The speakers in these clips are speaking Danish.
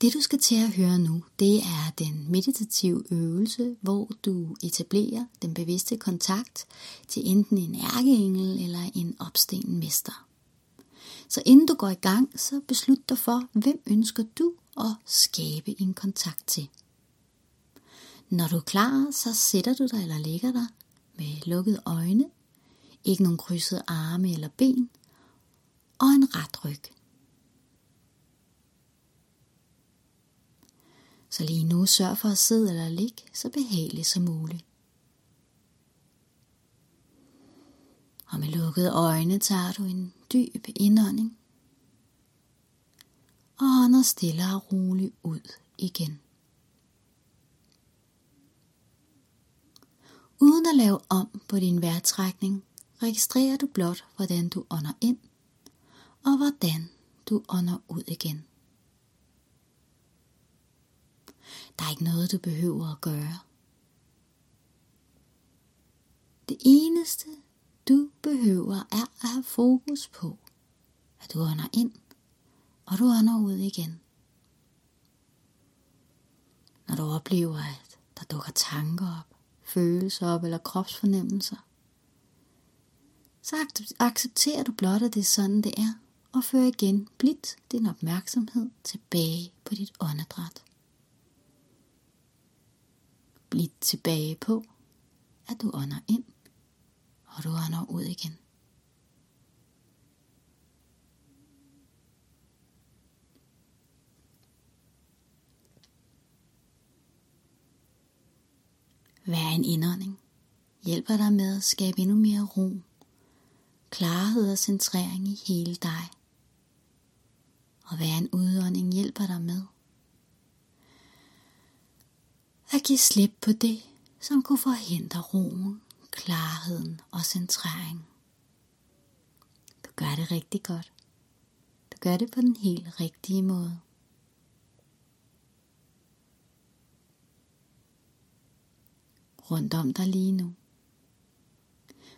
Det du skal til at høre nu, det er den meditative øvelse, hvor du etablerer den bevidste kontakt til enten en ærkeengel eller en opstenen mester. Så inden du går i gang, så beslut dig for, hvem ønsker du at skabe en kontakt til. Når du er klar, så sætter du dig eller ligger dig med lukkede øjne, ikke nogen krydsede arme eller ben, og en ret ryg. Så lige nu sørg for at sidde eller ligge så behageligt som muligt. Og med lukkede øjne tager du en dyb indånding. Og ånder stille og roligt ud igen. Uden at lave om på din vejrtrækning, registrerer du blot, hvordan du ånder ind, og hvordan du ånder ud igen. Der er ikke noget, du behøver at gøre. Det eneste, du behøver, er at have fokus på, at du ånder ind, og du ånder ud igen. Når du oplever, at der dukker tanker op, følelser op eller kropsfornemmelser, så accepterer du blot, at det er sådan, det er, og fører igen blidt din opmærksomhed tilbage på dit åndedræt blidt tilbage på, at du ånder ind, og du ånder ud igen. Hver en indånding hjælper dig med at skabe endnu mere ro, klarhed og centrering i hele dig. Og hver en udånding hjælper dig med at give slip på det, som kunne forhindre roen, klarheden og centrering. Du gør det rigtig godt. Du gør det på den helt rigtige måde. Rundt om dig lige nu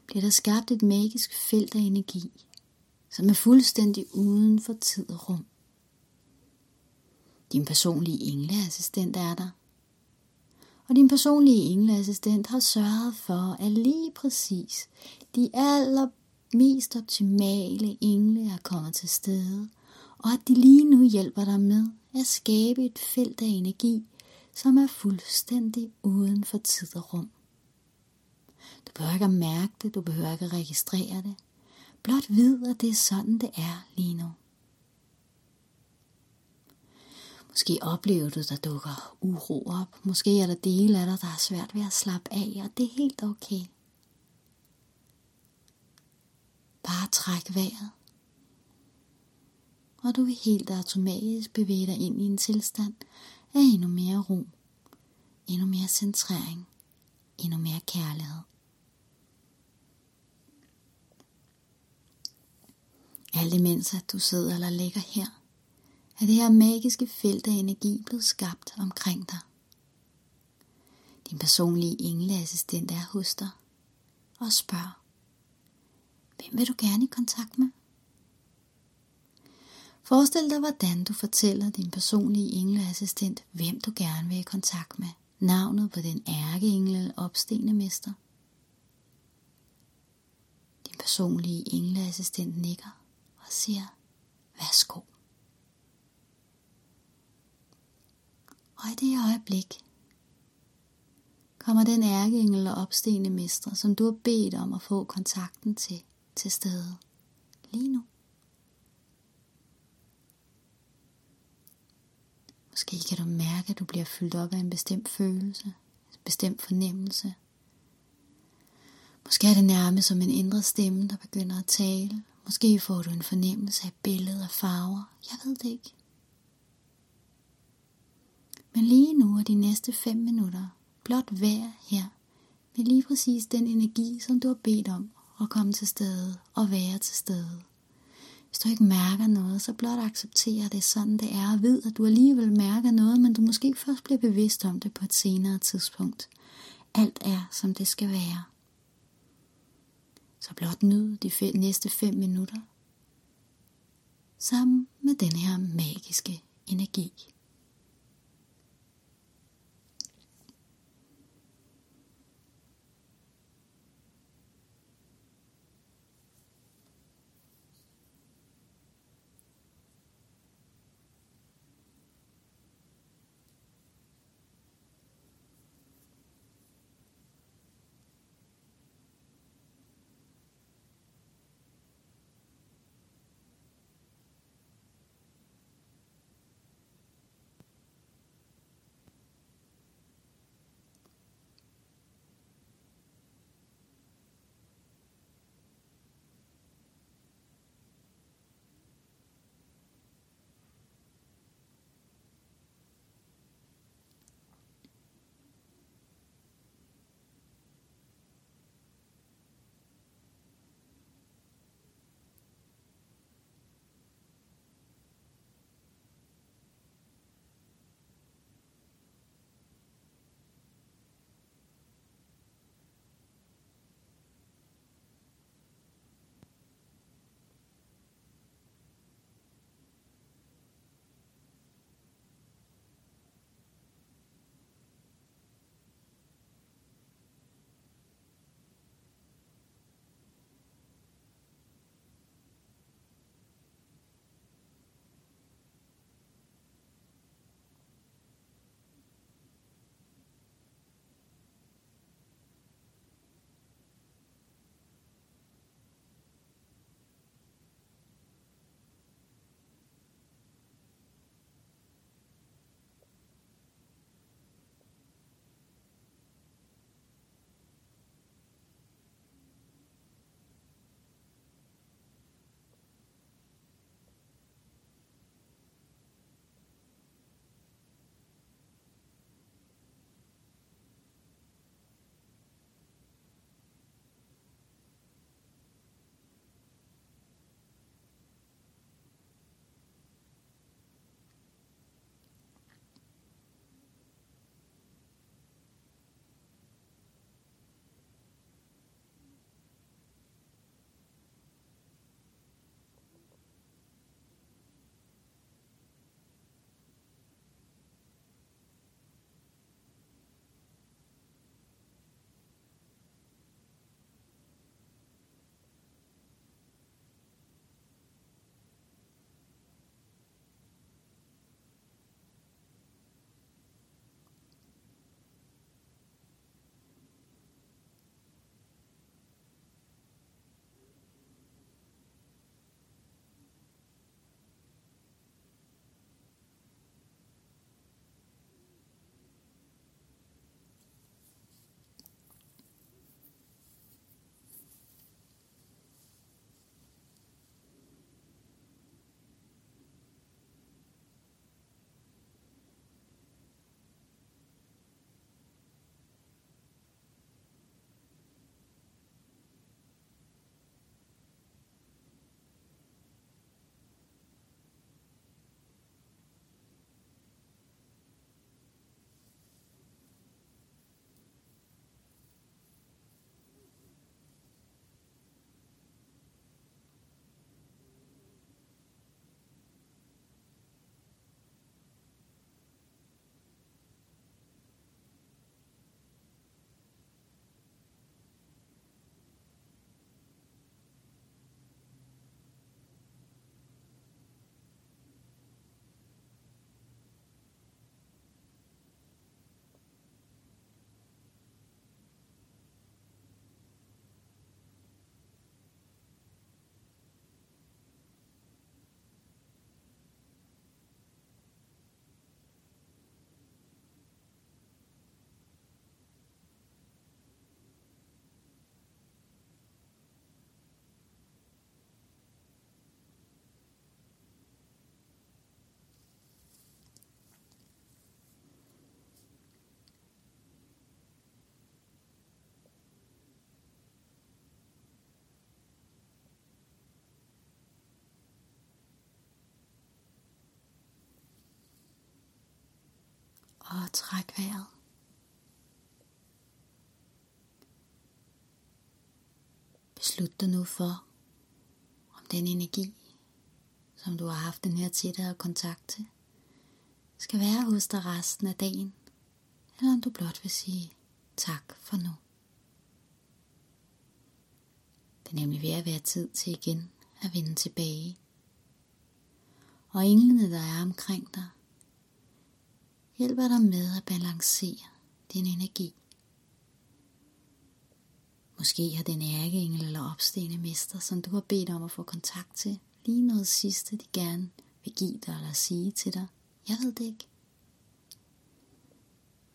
bliver der skabt et magisk felt af energi, som er fuldstændig uden for tid og rum. Din personlige engleassistent er der, og din personlige engleassistent har sørget for, at lige præcis de allermest optimale engle er kommet til stede, og at de lige nu hjælper dig med at skabe et felt af energi, som er fuldstændig uden for tid og rum. Du behøver ikke at mærke det, du behøver ikke at registrere det. Blot vid, at det er sådan, det er lige nu. Måske oplever du, der dukker uro op. Måske er der dele af dig, der er svært ved at slappe af, og det er helt okay. Bare træk vejret. Og du vil helt automatisk bevæge dig ind i en tilstand af endnu mere ro, endnu mere centrering, endnu mere kærlighed. Alt imens at du sidder eller ligger her, er det her magiske felt af energi blevet skabt omkring dig. Din personlige engleassistent er hos dig og spørger, hvem vil du gerne i kontakt med? Forestil dig, hvordan du fortæller din personlige engleassistent, hvem du gerne vil i kontakt med. Navnet på den ærkeengel eller opstigende mester. Din personlige engleassistent nikker og siger, værsgo. Og i det øjeblik kommer den ærkeengel og opstigende mestre, som du har bedt om at få kontakten til, til stede lige nu. Måske kan du mærke, at du bliver fyldt op af en bestemt følelse, en bestemt fornemmelse. Måske er det nærmest som en indre stemme, der begynder at tale. Måske får du en fornemmelse af billeder og farver. Jeg ved det ikke. Men lige nu og de næste 5 minutter blot vær her med lige præcis den energi, som du har bedt om at komme til stede og være til stede. Hvis du ikke mærker noget, så blot accepterer det sådan det er, og ved, at du alligevel mærker noget, men du måske først bliver bevidst om det på et senere tidspunkt. Alt er, som det skal være. Så blot nyd de næste fem minutter sammen med den her magiske energi. Og træk vejret. Beslut dig nu for, om den energi, som du har haft den her tættere kontakt til, skal være hos dig resten af dagen, eller om du blot vil sige tak for nu. Det er nemlig ved at være tid til igen at vende tilbage. Og englene, der er omkring dig, hjælper dig med at balancere din energi. Måske har den ærkeengel eller opstigende mester, som du har bedt om at få kontakt til, lige noget sidste, de gerne vil give dig eller sige til dig. Jeg ved det ikke.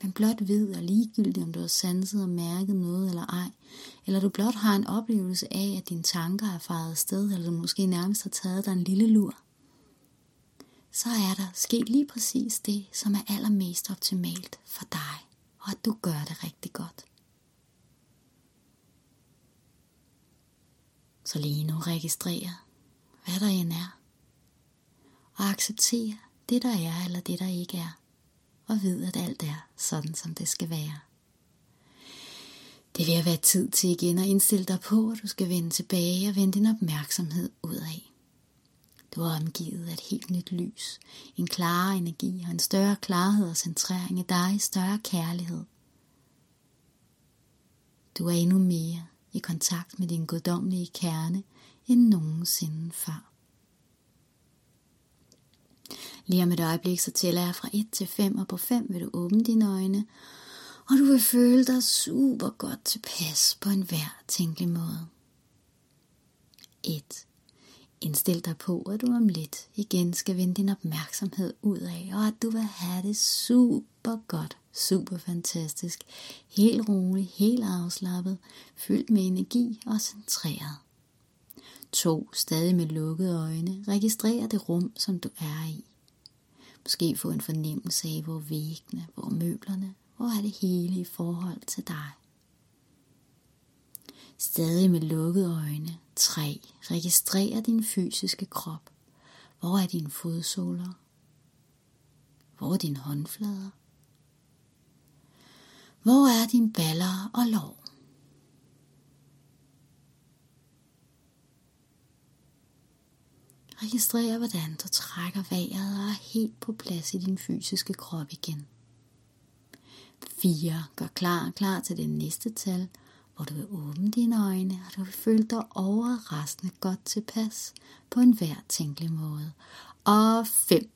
Men blot ved og ligegyldigt, om du har sanset og mærket noget eller ej, eller du blot har en oplevelse af, at dine tanker er faret sted, eller du måske nærmest har taget dig en lille lur, så er der sket lige præcis det, som er allermest optimalt for dig, og at du gør det rigtig godt. Så lige nu registrer, hvad der end er, og accepter det der er eller det der ikke er, og ved at alt er sådan som det skal være. Det vil være tid til igen at indstille dig på, at du skal vende tilbage og vende din opmærksomhed ud du er omgivet af et helt nyt lys, en klarere energi og en større klarhed og centrering i dig, større kærlighed. Du er endnu mere i kontakt med din guddommelige kerne end nogensinde før. Lige om et øjeblik, så tæller jeg fra 1 til 5, og på 5 vil du åbne dine øjne, og du vil føle dig super godt tilpas på en hver tænkelig måde. 1. Indstil dig på, at du om lidt igen skal vende din opmærksomhed ud af, og at du vil have det super godt, super fantastisk, helt rolig, helt afslappet, fyldt med energi og centreret. 2. Stadig med lukkede øjne, registrer det rum, som du er i. Måske få en fornemmelse af, hvor væggene, hvor møblerne, hvor er det hele i forhold til dig. Stadig med lukkede øjne. 3. Registrer din fysiske krop. Hvor er dine fodsåler? Hvor er dine håndflader? Hvor er dine baller og lår? Registrer, hvordan du trækker vejret og er helt på plads i din fysiske krop igen. 4. Gør klar, klar til det næste tal, hvor du vil åbne dine øjne, og du vil føle dig overraskende godt tilpas på en hver tænkelig måde. Og 5.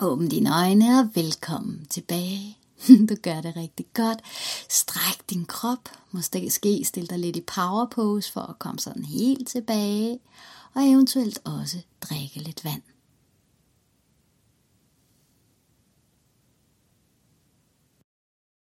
Åbn dine øjne og velkommen tilbage. Du gør det rigtig godt. Stræk din krop. Måske stille dig lidt i power pose for at komme sådan helt tilbage og eventuelt også drikke lidt vand.